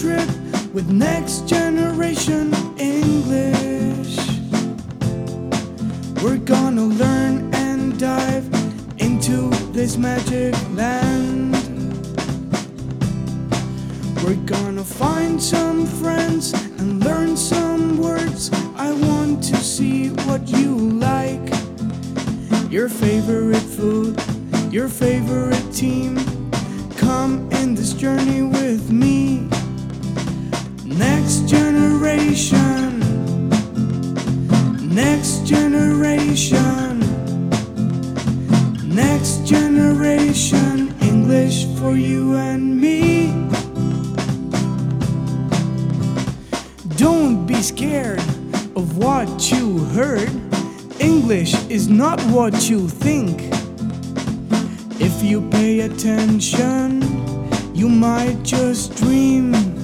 trip with next generation English. We're gonna learn and dive into this magic land. We're gonna find some friends and learn some words. I want to see what you like. Your favorite food, your favorite team. Come in this journey with me. Next generation. Next generation. Next generation. English for you and me. Don't be scared of what you heard. English is not what you think. If you pay attention, you might just dream.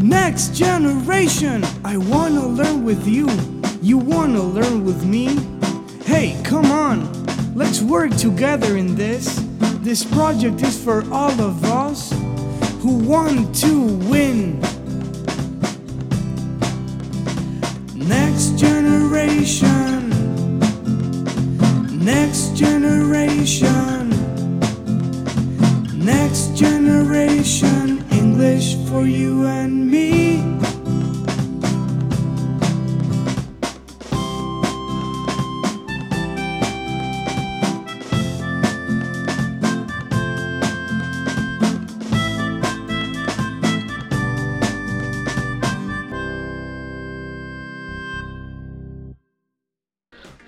Next generation, I wanna learn with you. You wanna learn with me? Hey, come on, let's work together in this. This project is for all of us who want to win. Next generation. Next generation. Next generation. English for you and me.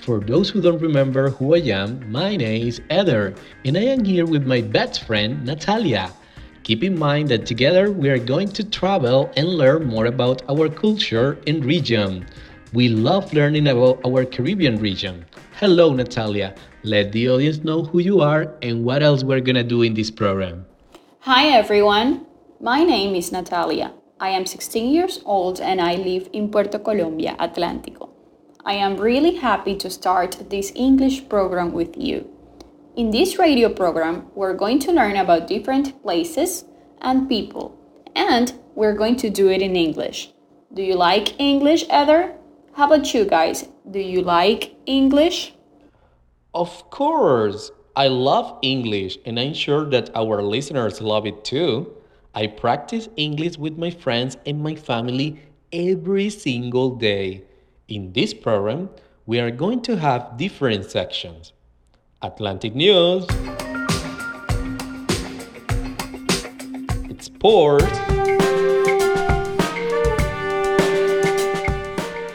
For those who don't remember who I am, my name is Eder, and I am here with my best friend Natalia. Keep in mind that together we are going to travel and learn more about our culture and region. We love learning about our Caribbean region. Hello, Natalia. Let the audience know who you are and what else we're gonna do in this program. Hi everyone, my name is Natalia. I am 16 years old and I live in Puerto Colombia, Atlántico. I am really happy to start this English program with you. In this radio program, we're going to learn about different places and people, and we're going to do it in English. Do you like English, Eder? How about you guys? Do you like English? Of course! I love English and I'm sure that our listeners love it too. I practice English with my friends and my family every single day. In this program, we are going to have different sections Atlantic News, It's Sports,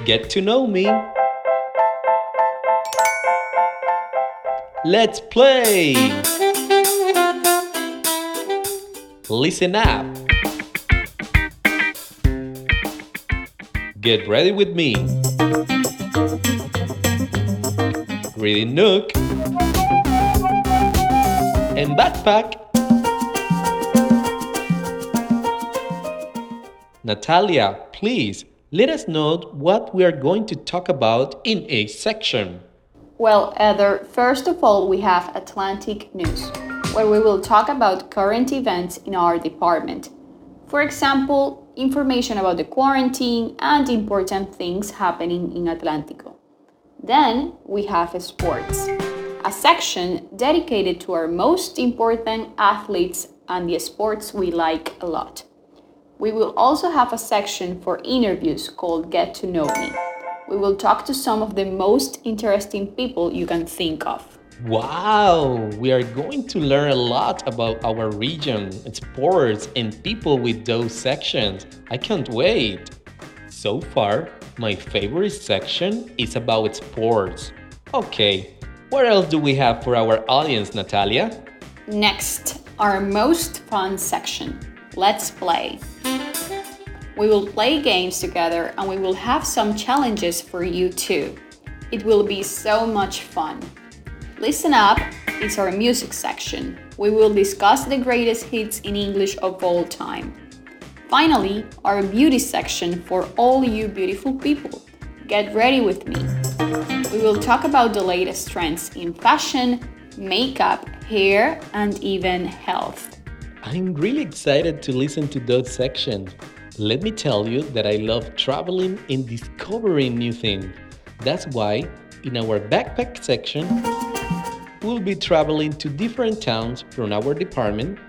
Get to Know Me. Let's play! Listen up! Get ready with me! Reading Nook and Backpack. Natalia, please let us know what we are going to talk about in each section. Well, Eder, first of all, we have Atlantic News, where we will talk about current events in our department. For example, information about the quarantine and important things happening in Atlántico. Then we have sports, a section dedicated to our most important athletes and the sports we like a lot. We will also have a section for interviews called Get to Know Me. We will talk to some of the most interesting people you can think of. Wow, we are going to learn a lot about our region, sports, and people with those sections. I can't wait. So far, my favorite section is about sports. Okay, what else do we have for our audience, Natalia? Next, our most fun section. Let's play. We will play games together and we will have some challenges for you too. It will be so much fun. Listen up, it's our music section. We will discuss the greatest hits in English of all time. Finally, our beauty section for all you beautiful people. Get ready with me. We will talk about the latest trends in fashion, makeup, hair, and even health. I'm really excited to listen to those sections. Let me tell you that I love traveling and discovering new things. That's why in our backpack section, we'll be traveling to different towns from our department.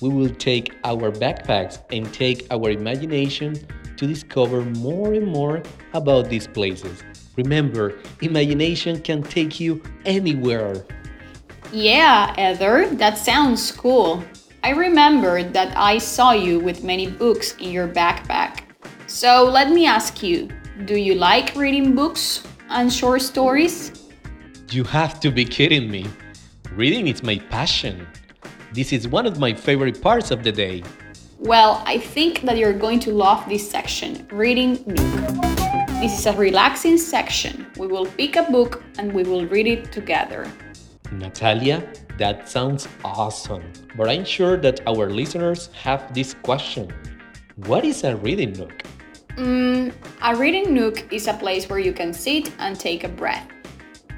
We will take our backpacks and take our imagination to discover more and more about these places. Remember, imagination can take you anywhere. Yeah, Eder, that sounds cool. I remember that I saw you with many books in your backpack. So let me ask you do you like reading books and short stories? You have to be kidding me. Reading is my passion. This is one of my favorite parts of the day. Well, I think that you're going to love this section, Reading Nook. This is a relaxing section. We will pick a book and we will read it together. Natalia, that sounds awesome. But I'm sure that our listeners have this question What is a reading nook? Mm, a reading nook is a place where you can sit and take a breath.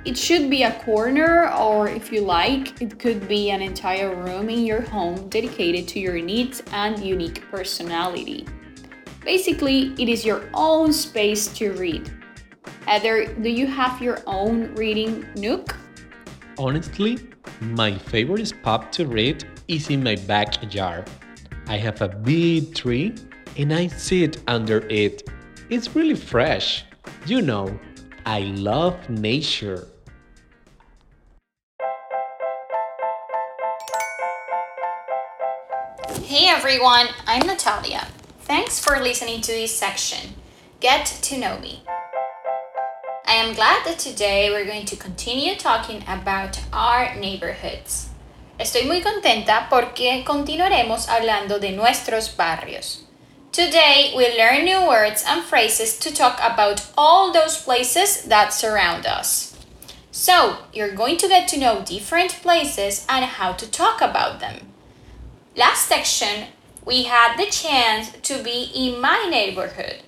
It should be a corner, or if you like, it could be an entire room in your home dedicated to your needs and unique personality. Basically, it is your own space to read. Eder, do you have your own reading nook? Honestly, my favorite spot to read is in my backyard. I have a big tree and I sit under it. It's really fresh. You know, I love nature. Hey everyone, I'm Natalia. Thanks for listening to this section. Get to know me. I am glad that today we're going to continue talking about our neighborhoods. Estoy muy contenta porque continuaremos hablando de nuestros barrios. Today we'll learn new words and phrases to talk about all those places that surround us. So, you're going to get to know different places and how to talk about them. Last section, we had the chance to be in my neighborhood.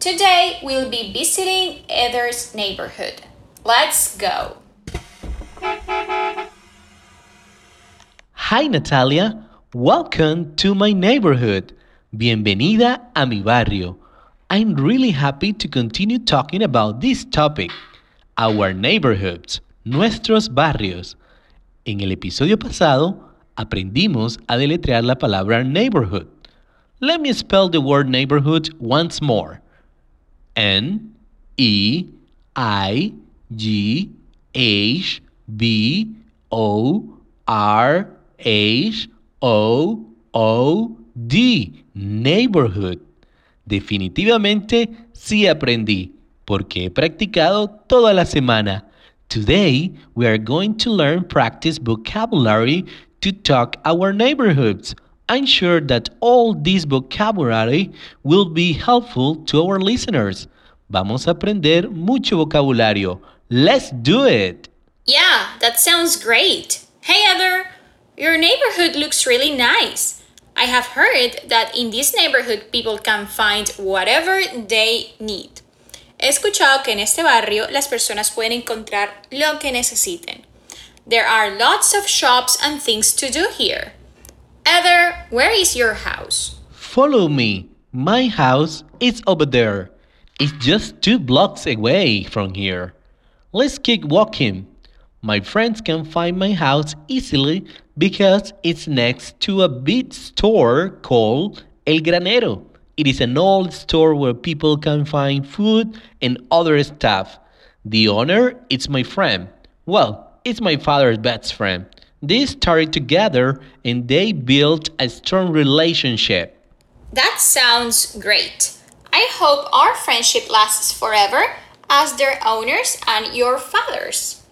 Today we'll be visiting Eder's neighborhood. Let's go. Hi Natalia, welcome to my neighborhood. Bienvenida a mi barrio. I'm really happy to continue talking about this topic, our neighborhoods, nuestros barrios. En el episodio pasado aprendimos a deletrear la palabra neighborhood. Let me spell the word neighborhood once more. N E I G H B O R H O O D. Neighborhood. Definitivamente sí aprendí, porque he practicado toda la semana. Today we are going to learn practice vocabulary to talk our neighborhoods. I'm sure that all this vocabulary will be helpful to our listeners. Vamos a aprender mucho vocabulario. Let's do it! Yeah, that sounds great. Hey, Eder, your neighborhood looks really nice. I have heard that in this neighborhood people can find whatever they need. He escuchado que en este barrio las personas pueden encontrar lo que necesiten. There are lots of shops and things to do here. Eder, where is your house? Follow me. My house is over there. It's just two blocks away from here. Let's keep walking. My friends can find my house easily because it's next to a big store called El Granero. It is an old store where people can find food and other stuff. The owner is my friend. Well, it's my father's best friend. They started together and they built a strong relationship. That sounds great. I hope our friendship lasts forever as their owners and your fathers.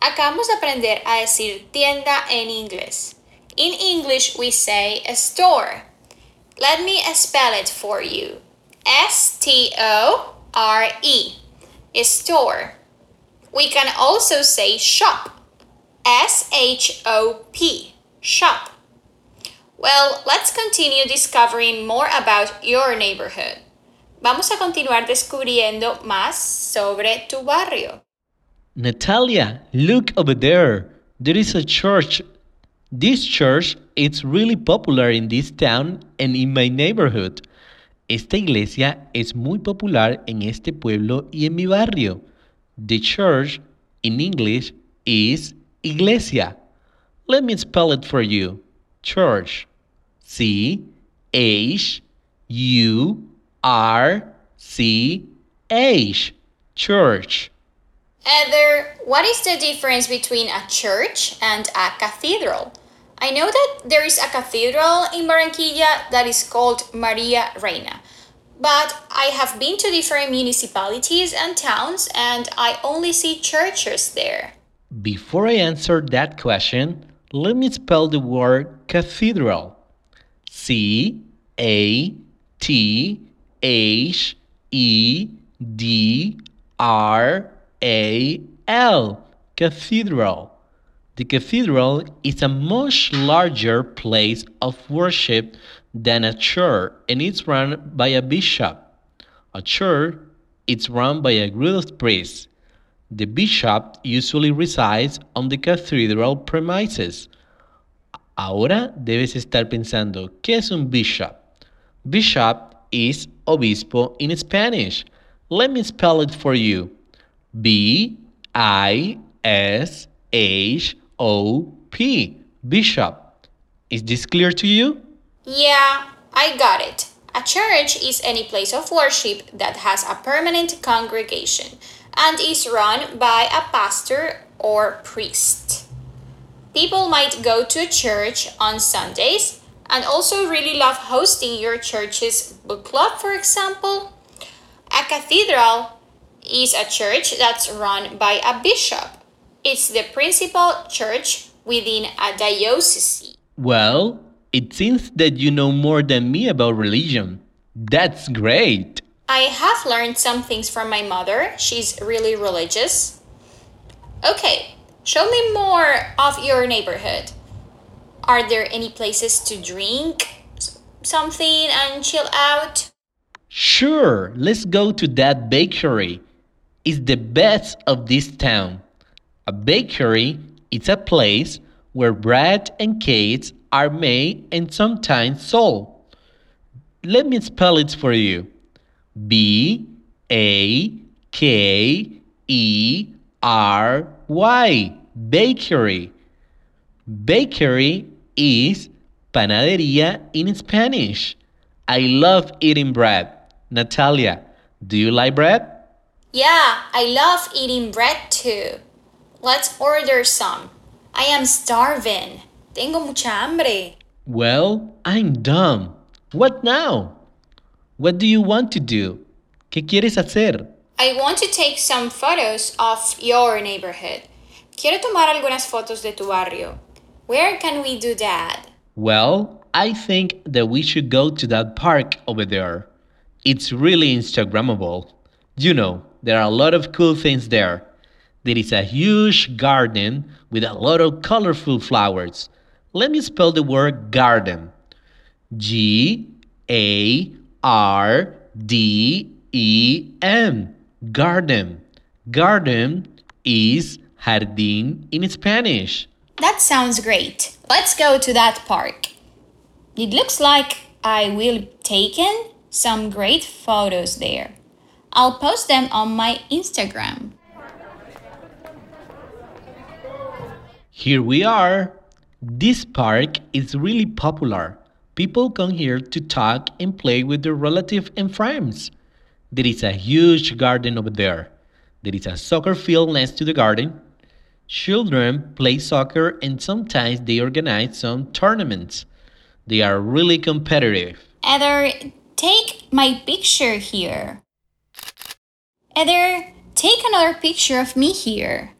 Acabamos de aprender a decir tienda en inglés. In English, we say a store. Let me spell it for you. S T O R E. A store. We can also say shop. S H O P. Shop. Well, let's continue discovering more about your neighborhood. Vamos a continuar descubriendo más sobre tu barrio. Natalia, look over there. There is a church This church is really popular in this town and in my neighborhood. Esta iglesia es muy popular en este pueblo y en mi barrio. The church in English is iglesia. Let me spell it for you. Church. C H U R C H. Church. Eder, what is the difference between a church and a cathedral? I know that there is a cathedral in Barranquilla that is called Maria Reina, but I have been to different municipalities and towns and I only see churches there. Before I answer that question, let me spell the word cathedral. C A T H E D R A L. Cathedral. The cathedral is a much larger place of worship than a church and it's run by a bishop. A church is run by a group of priests. The bishop usually resides on the cathedral premises. Ahora debes estar pensando, ¿qué es un bishop? Bishop is obispo in Spanish. Let me spell it for you. B I S H O P. Bishop. Is this clear to you? Yeah, I got it. A church is any place of worship that has a permanent congregation and is run by a pastor or priest. People might go to a church on Sundays and also really love hosting your church's book club, for example. A cathedral is a church that's run by a bishop. It's the principal church within a diocese. Well, it seems that you know more than me about religion. That's great. I have learned some things from my mother. She's really religious. Okay, show me more of your neighborhood. Are there any places to drink something and chill out? Sure, let's go to that bakery. It's the best of this town. A bakery is a place where bread and cakes are made and sometimes sold. Let me spell it for you. B A K E R Y. Bakery. Bakery is panadería in Spanish. I love eating bread. Natalia, do you like bread? Yeah, I love eating bread too. Let's order some. I am starving. Tengo mucha hambre. Well, I'm dumb. What now? What do you want to do? ¿Qué quieres hacer? I want to take some photos of your neighborhood. Quiero tomar algunas fotos de tu barrio. Where can we do that? Well, I think that we should go to that park over there. It's really Instagrammable. You know, there are a lot of cool things there. There is a huge garden with a lot of colorful flowers. Let me spell the word garden. G A R D E N. Garden. Garden is jardín in Spanish. That sounds great. Let's go to that park. It looks like I will be taking some great photos there. I'll post them on my Instagram. Here we are. This park is really popular. People come here to talk and play with their relatives and friends. There is a huge garden over there. There is a soccer field next to the garden. Children play soccer and sometimes they organize some tournaments. They are really competitive. Eder, take my picture here. Eder, take another picture of me here.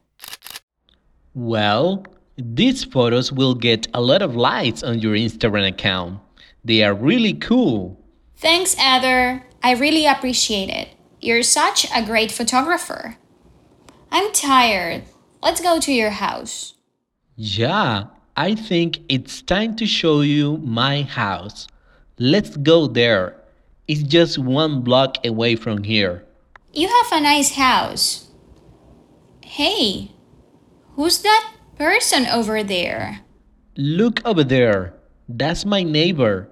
Well, these photos will get a lot of likes on your Instagram account. They are really cool. Thanks, Eder. I really appreciate it. You're such a great photographer. I'm tired. Let's go to your house. Yeah, I think it's time to show you my house. Let's go there. It's just one block away from here. You have a nice house. Hey, who's that person over there? Look over there. That's my neighbor.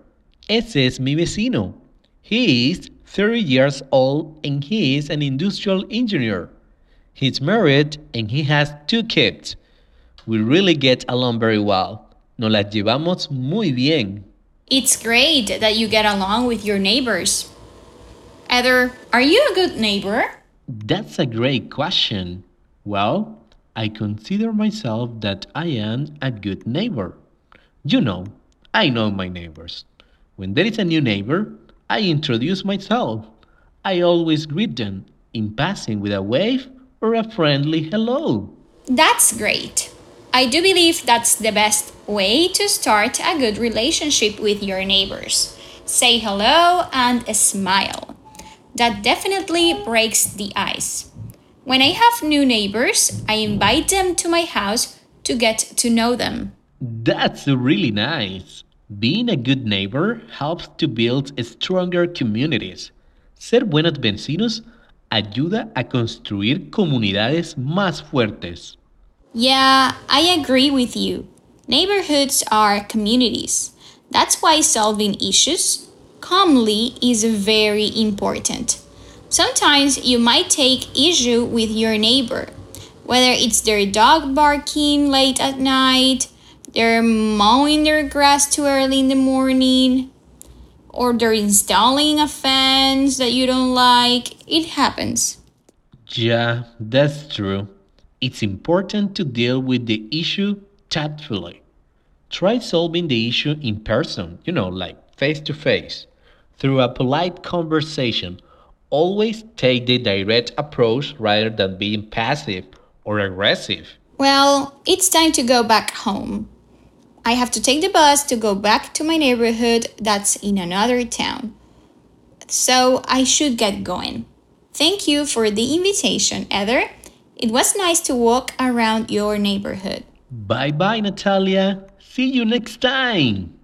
Ese es mi vecino. He is 30 years old and he is an industrial engineer. He's married and he has two kids. We really get along very well. Nos las llevamos muy bien. It's great that you get along with your neighbors. Eder, are you a good neighbor? That's a great question. Well, I consider myself that I am a good neighbor. You know, I know my neighbors. When there is a new neighbor, I introduce myself. I always greet them in passing with a wave or a friendly hello. That's great. I do believe that's the best way to start a good relationship with your neighbors. Say hello and smile. That definitely breaks the ice. When I have new neighbors, I invite them to my house to get to know them. That's really nice. Being a good neighbor helps to build stronger communities. Ser buenos vecinos ayuda a construir comunidades más fuertes. Yeah, I agree with you. Neighborhoods are communities. That's why solving issues calmly is very important. Sometimes you might take issue with your neighbor, whether it's their dog barking late at night, they're mowing their grass too early in the morning, or they're installing a fence that you don't like. It happens. Yeah, that's true. It's important to deal with the issue tactfully. Try solving the issue in person, you know, like face to face, through a polite conversation. Always take the direct approach rather than being passive or aggressive. Well, it's time to go back home. I have to take the bus to go back to my neighborhood that's in another town. So I should get going. Thank you for the invitation, Eder. It was nice to walk around your neighborhood. Bye bye, Natalia. See you next time.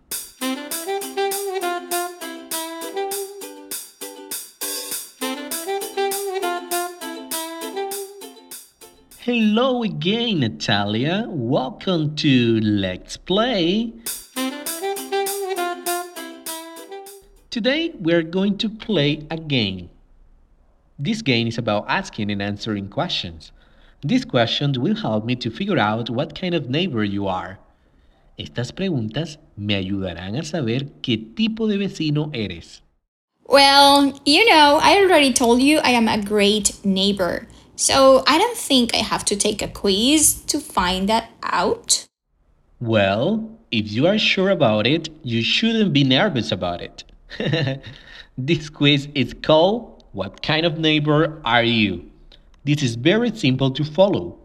Hello again, Natalia. Welcome to Let's Play. Today we're going to play a game. This game is about asking and answering questions. These questions will help me to figure out what kind of neighbor you are. Estas preguntas me ayudarán a saber qué tipo de vecino eres. Well, you know, I already told you I am a great neighbor. So I don't think I have to take a quiz to find that out. Well, if you are sure about it, you shouldn't be nervous about it. this quiz is called What kind of neighbor are you? This is very simple to follow.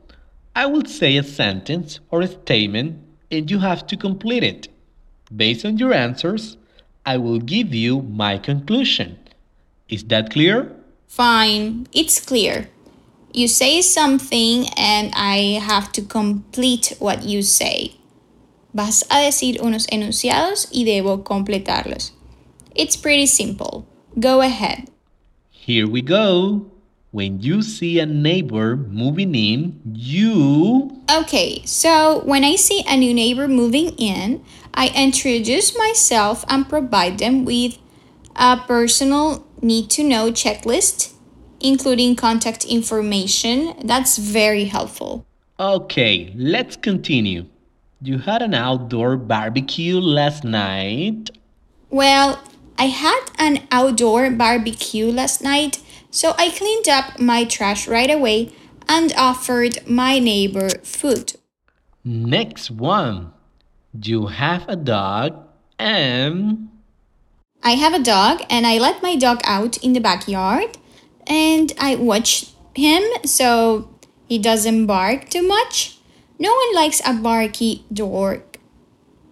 I will say a sentence or a statement and you have to complete it. Based on your answers, I will give you my conclusion. Is that clear? Fine, it's clear. You say something and I have to complete what you say. Vas a decir unos enunciados y debo completarlos. It's pretty simple. Go ahead. Here we go. When you see a neighbor moving in, you. Okay, so when I see a new neighbor moving in, I introduce myself and provide them with a personal need to know checklist including contact information. That's very helpful. Okay, let's continue. You had an outdoor barbecue last night? Well, I had an outdoor barbecue last night, so I cleaned up my trash right away and offered my neighbor food. Next one. Do you have a dog and. I have a dog and I let my dog out in the backyard and I watch him so he doesn't bark too much. No one likes a barky dog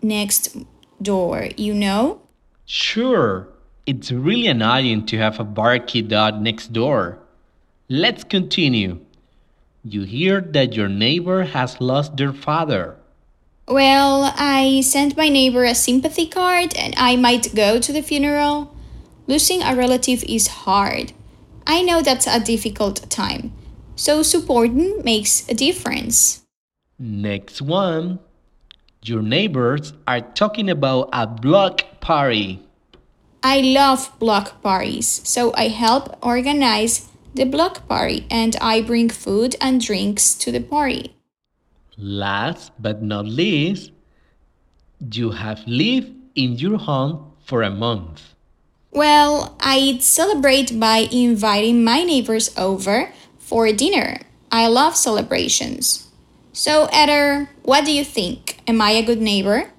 next door, you know? Sure, it's really annoying to have a barky dog next door. Let's continue. You hear that your neighbor has lost their father. Well, I sent my neighbor a sympathy card and I might go to the funeral. Losing a relative is hard. I know that's a difficult time, so supporting makes a difference. Next one. Your neighbors are talking about a block party. I love block parties, so I help organize the block party and I bring food and drinks to the party. Last but not least, you have lived in your home for a month. Well, I'd celebrate by inviting my neighbors over for dinner. I love celebrations. So, Eder, what do you think? Am I a good neighbor?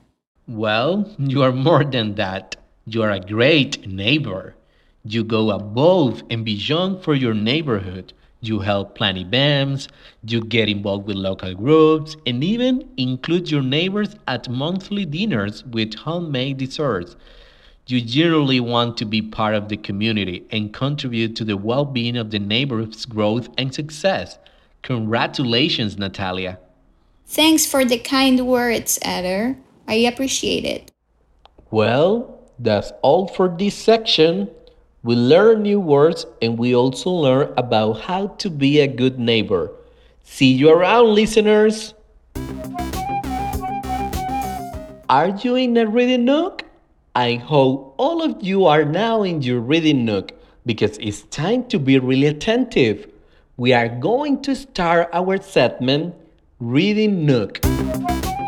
Well, you are more than that. You are a great neighbor. You go above and beyond for your neighborhood. You help plan events, you get involved with local groups, and even include your neighbors at monthly dinners with homemade desserts. You generally want to be part of the community and contribute to the well being of the neighborhood's growth and success. Congratulations, Natalia. Thanks for the kind words, Eder. I appreciate it. Well, that's all for this section. We learn new words and we also learn about how to be a good neighbor. See you around, listeners! Are you in a reading nook? I hope all of you are now in your reading nook because it's time to be really attentive. We are going to start our segment Reading Nook.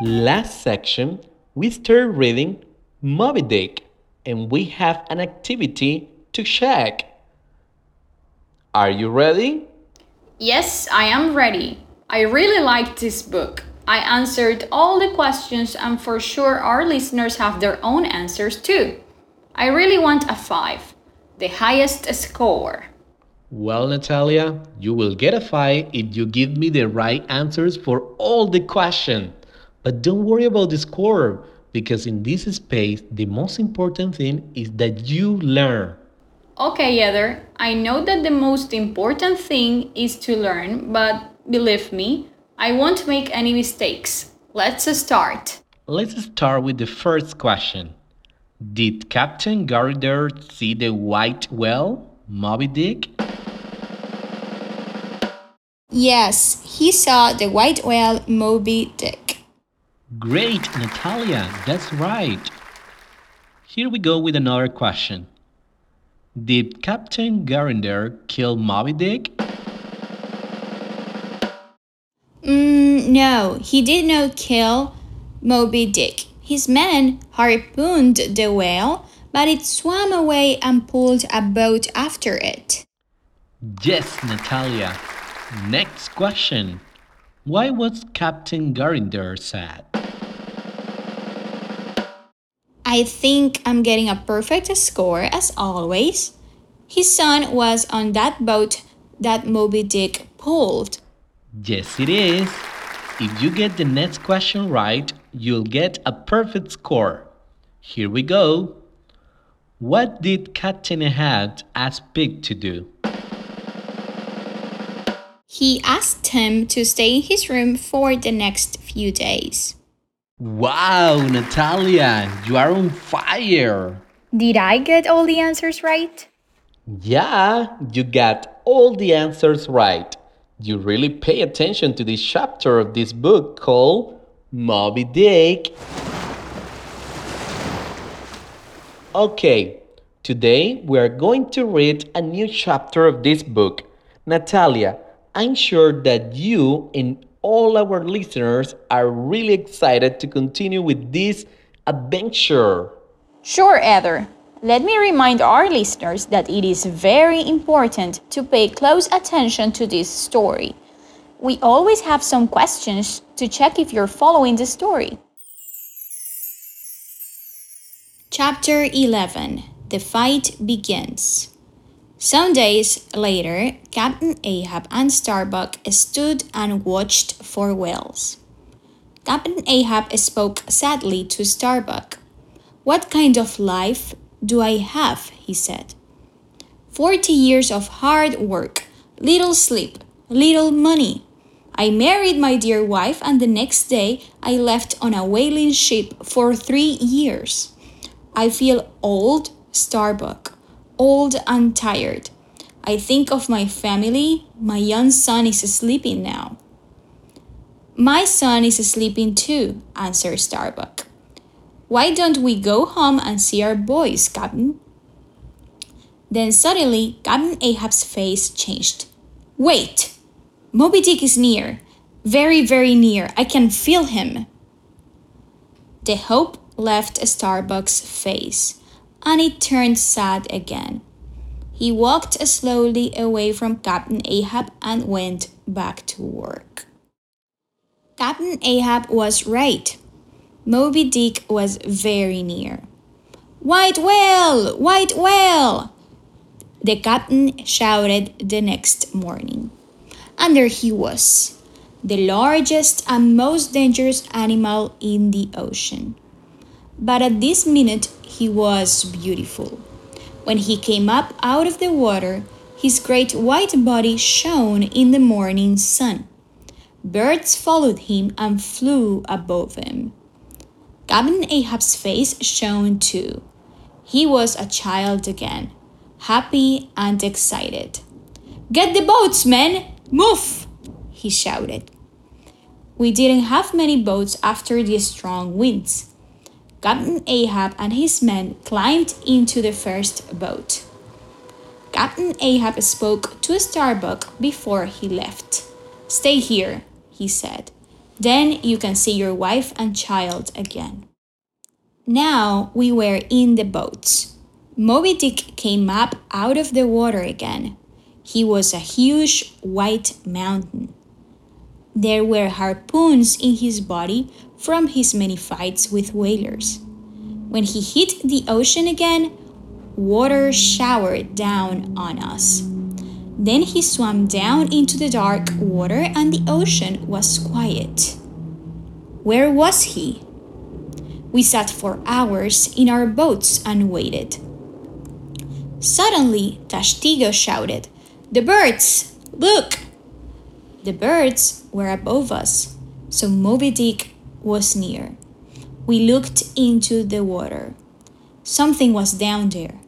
Last section, we started reading Moby Dick and we have an activity to check. Are you ready? Yes, I am ready. I really like this book. I answered all the questions, and for sure, our listeners have their own answers too. I really want a 5, the highest score. Well, Natalia, you will get a 5 if you give me the right answers for all the questions. But don't worry about the score because in this space, the most important thing is that you learn. Okay, Eder, I know that the most important thing is to learn, but believe me, I won't make any mistakes. Let's start. Let's start with the first question. Did Captain Gardiner see the white whale, Moby Dick? Yes, he saw the white whale Moby Dick. Great, Natalia, that's right. Here we go with another question. Did Captain Gardiner kill Moby Dick? Mm, no, he did not kill Moby Dick. His men harpooned the whale, but it swam away and pulled a boat after it. Yes, Natalia. Next question. Why was Captain Gardiner sad? I think I'm getting a perfect score as always. His son was on that boat that Moby Dick pulled. Yes, it is. If you get the next question right, you'll get a perfect score. Here we go. What did Captain Ahab ask Pip to do? He asked him to stay in his room for the next few days. Wow, Natalia, you are on fire! Did I get all the answers right? Yeah, you got all the answers right. You really pay attention to this chapter of this book called Moby Dick. Okay, today we are going to read a new chapter of this book. Natalia, I'm sure that you and all our listeners are really excited to continue with this adventure. Sure, Eder. Let me remind our listeners that it is very important to pay close attention to this story. We always have some questions to check if you're following the story. Chapter 11 The Fight Begins. Some days later, Captain Ahab and Starbuck stood and watched for whales. Captain Ahab spoke sadly to Starbuck. What kind of life do I have? he said. Forty years of hard work, little sleep, little money. I married my dear wife, and the next day I left on a whaling ship for three years. I feel old, Starbuck, old and tired. I think of my family. My young son is sleeping now. My son is sleeping too, answered Starbuck. Why don't we go home and see our boys, Captain? Then suddenly, Captain Ahab's face changed. Wait! Moby Dick is near. Very, very near. I can feel him. The hope left Starbuck's face, and it turned sad again. He walked slowly away from Captain Ahab and went back to work. Captain Ahab was right. Moby Dick was very near. White whale! White whale! The captain shouted the next morning. And there he was, the largest and most dangerous animal in the ocean. But at this minute, he was beautiful. When he came up out of the water, his great white body shone in the morning sun. Birds followed him and flew above him. Captain Ahab's face shone too. He was a child again, happy and excited. Get the boats, men! Move! he shouted. We didn't have many boats after the strong winds. Captain Ahab and his men climbed into the first boat. Captain Ahab spoke to Starbuck before he left. Stay here, he said. Then you can see your wife and child again. Now we were in the boat. Moby Dick came up out of the water again. He was a huge white mountain. There were harpoons in his body from his many fights with whalers. When he hit the ocean again, water showered down on us. Then he swam down into the dark water and the ocean was quiet. Where was he? We sat for hours in our boats and waited. Suddenly, Tashtego shouted, The birds! Look! The birds were above us, so Moby Dick was near. We looked into the water. Something was down there.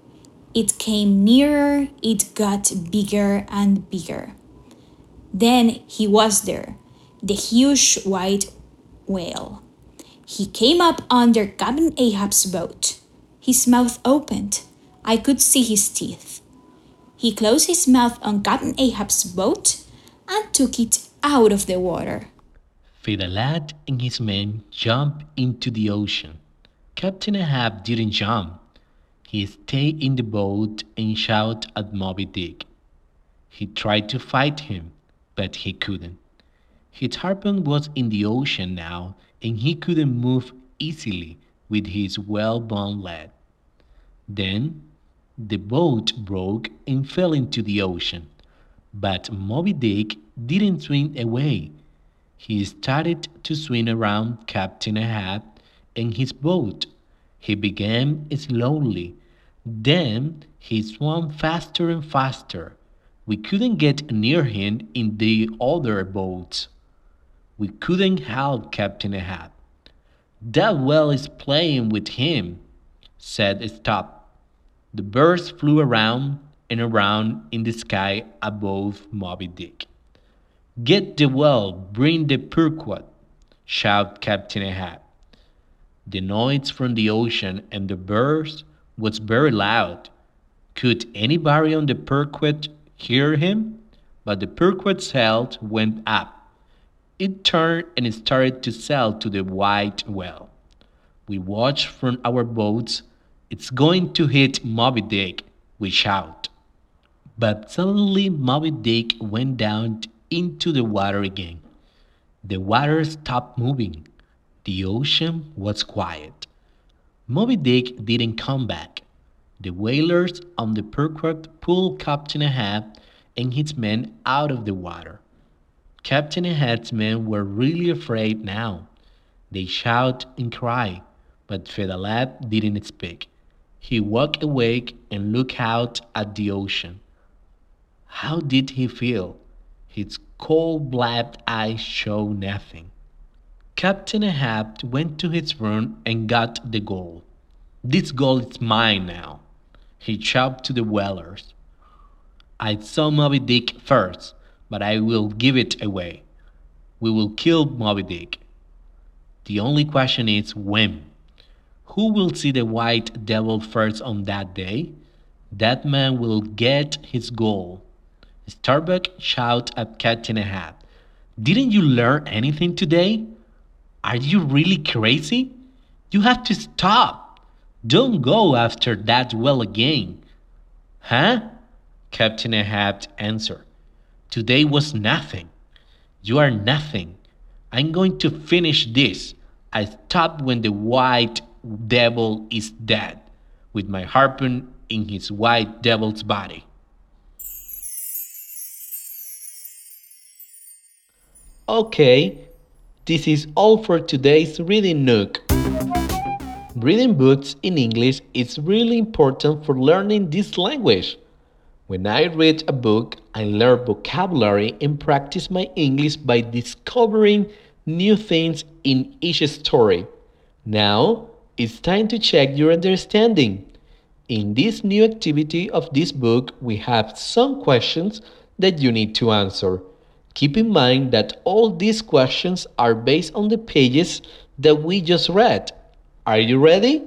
It came nearer, it got bigger and bigger. Then he was there, the huge white whale. He came up under Captain Ahab's boat. His mouth opened. I could see his teeth. He closed his mouth on Captain Ahab's boat and took it out of the water. Fedallah and his men jumped into the ocean. Captain Ahab didn't jump. He stayed in the boat and shouted at Moby Dick. He tried to fight him, but he couldn't. His harpoon was in the ocean now, and he couldn't move easily with his whalebone lead. Then the boat broke and fell into the ocean, but Moby Dick didn't swim away. He started to swim around Captain Ahab and his boat. He began slowly then he swam faster and faster. We couldn't get near him in the other boats. We couldn't help Captain Ahab. That whale is playing with him, said Stubb. The birds flew around and around in the sky above Moby Dick. Get the whale, bring the Pequod, shouted Captain Ahab. The noise from the ocean and the birds was very loud. Could anybody on the Pequod hear him? But the Pequod's sail went up. It turned and started to sail to the white whale. We watched from our boats. It's going to hit Moby Dick, we shout. But suddenly Moby Dick went down into the water again. The water stopped moving. The ocean was quiet. Moby Dick didn't come back. The whalers on the Pequod pulled Captain Ahab and his men out of the water. Captain Ahab's men were really afraid now. They shout and cry, but Fedallah didn't speak. He walked awake and looked out at the ocean. How did he feel? His cold black eyes showed nothing. Captain Ahab went to his room and got the gold. This gold is mine now, he shouted to the whalers. I saw Moby Dick first, but I will give it away. we will kill Moby Dick. The only question is when. Who will see the white devil first on that day? That man will get his goal. Starbuck shouted at Captain Ahab. Didn't you learn anything today? Are you really crazy? You have to stop. Don't go after that well again. Huh? Captain Ahab answered. Today was nothing. You are nothing. I'm going to finish this. I stop when the white devil is dead, with my harpoon in his white devil's body. Okay, this is all for today's Reading Nook. Reading books in English is really important for learning this language. When I read a book, I learn vocabulary and practice my English by discovering new things in each story. Now, it's time to check your understanding. In this new activity of this book, we have some questions that you need to answer. Keep in mind that all these questions are based on the pages that we just read. Are you ready?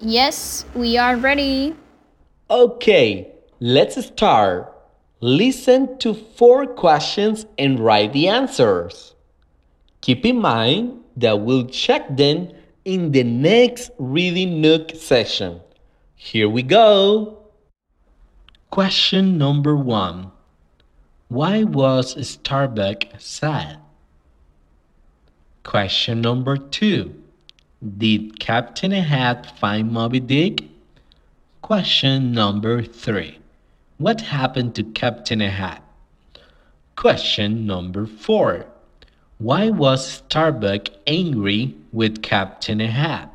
Yes, we are ready. Okay, let's start. Listen to four questions and write the answers. Keep in mind that we'll check them in the next Reading Nook session. Here we go. Question number one Why was Starbuck sad? Question number two Did Captain Ahab find Moby Dick? Question number three What happened to Captain Ahab? Question number four Why was Starbuck angry with Captain Ahab?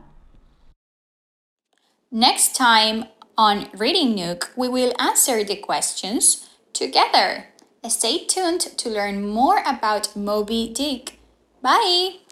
Next time on Reading Nook, we will answer the questions together. Stay tuned to learn more about Moby Dick. Bye!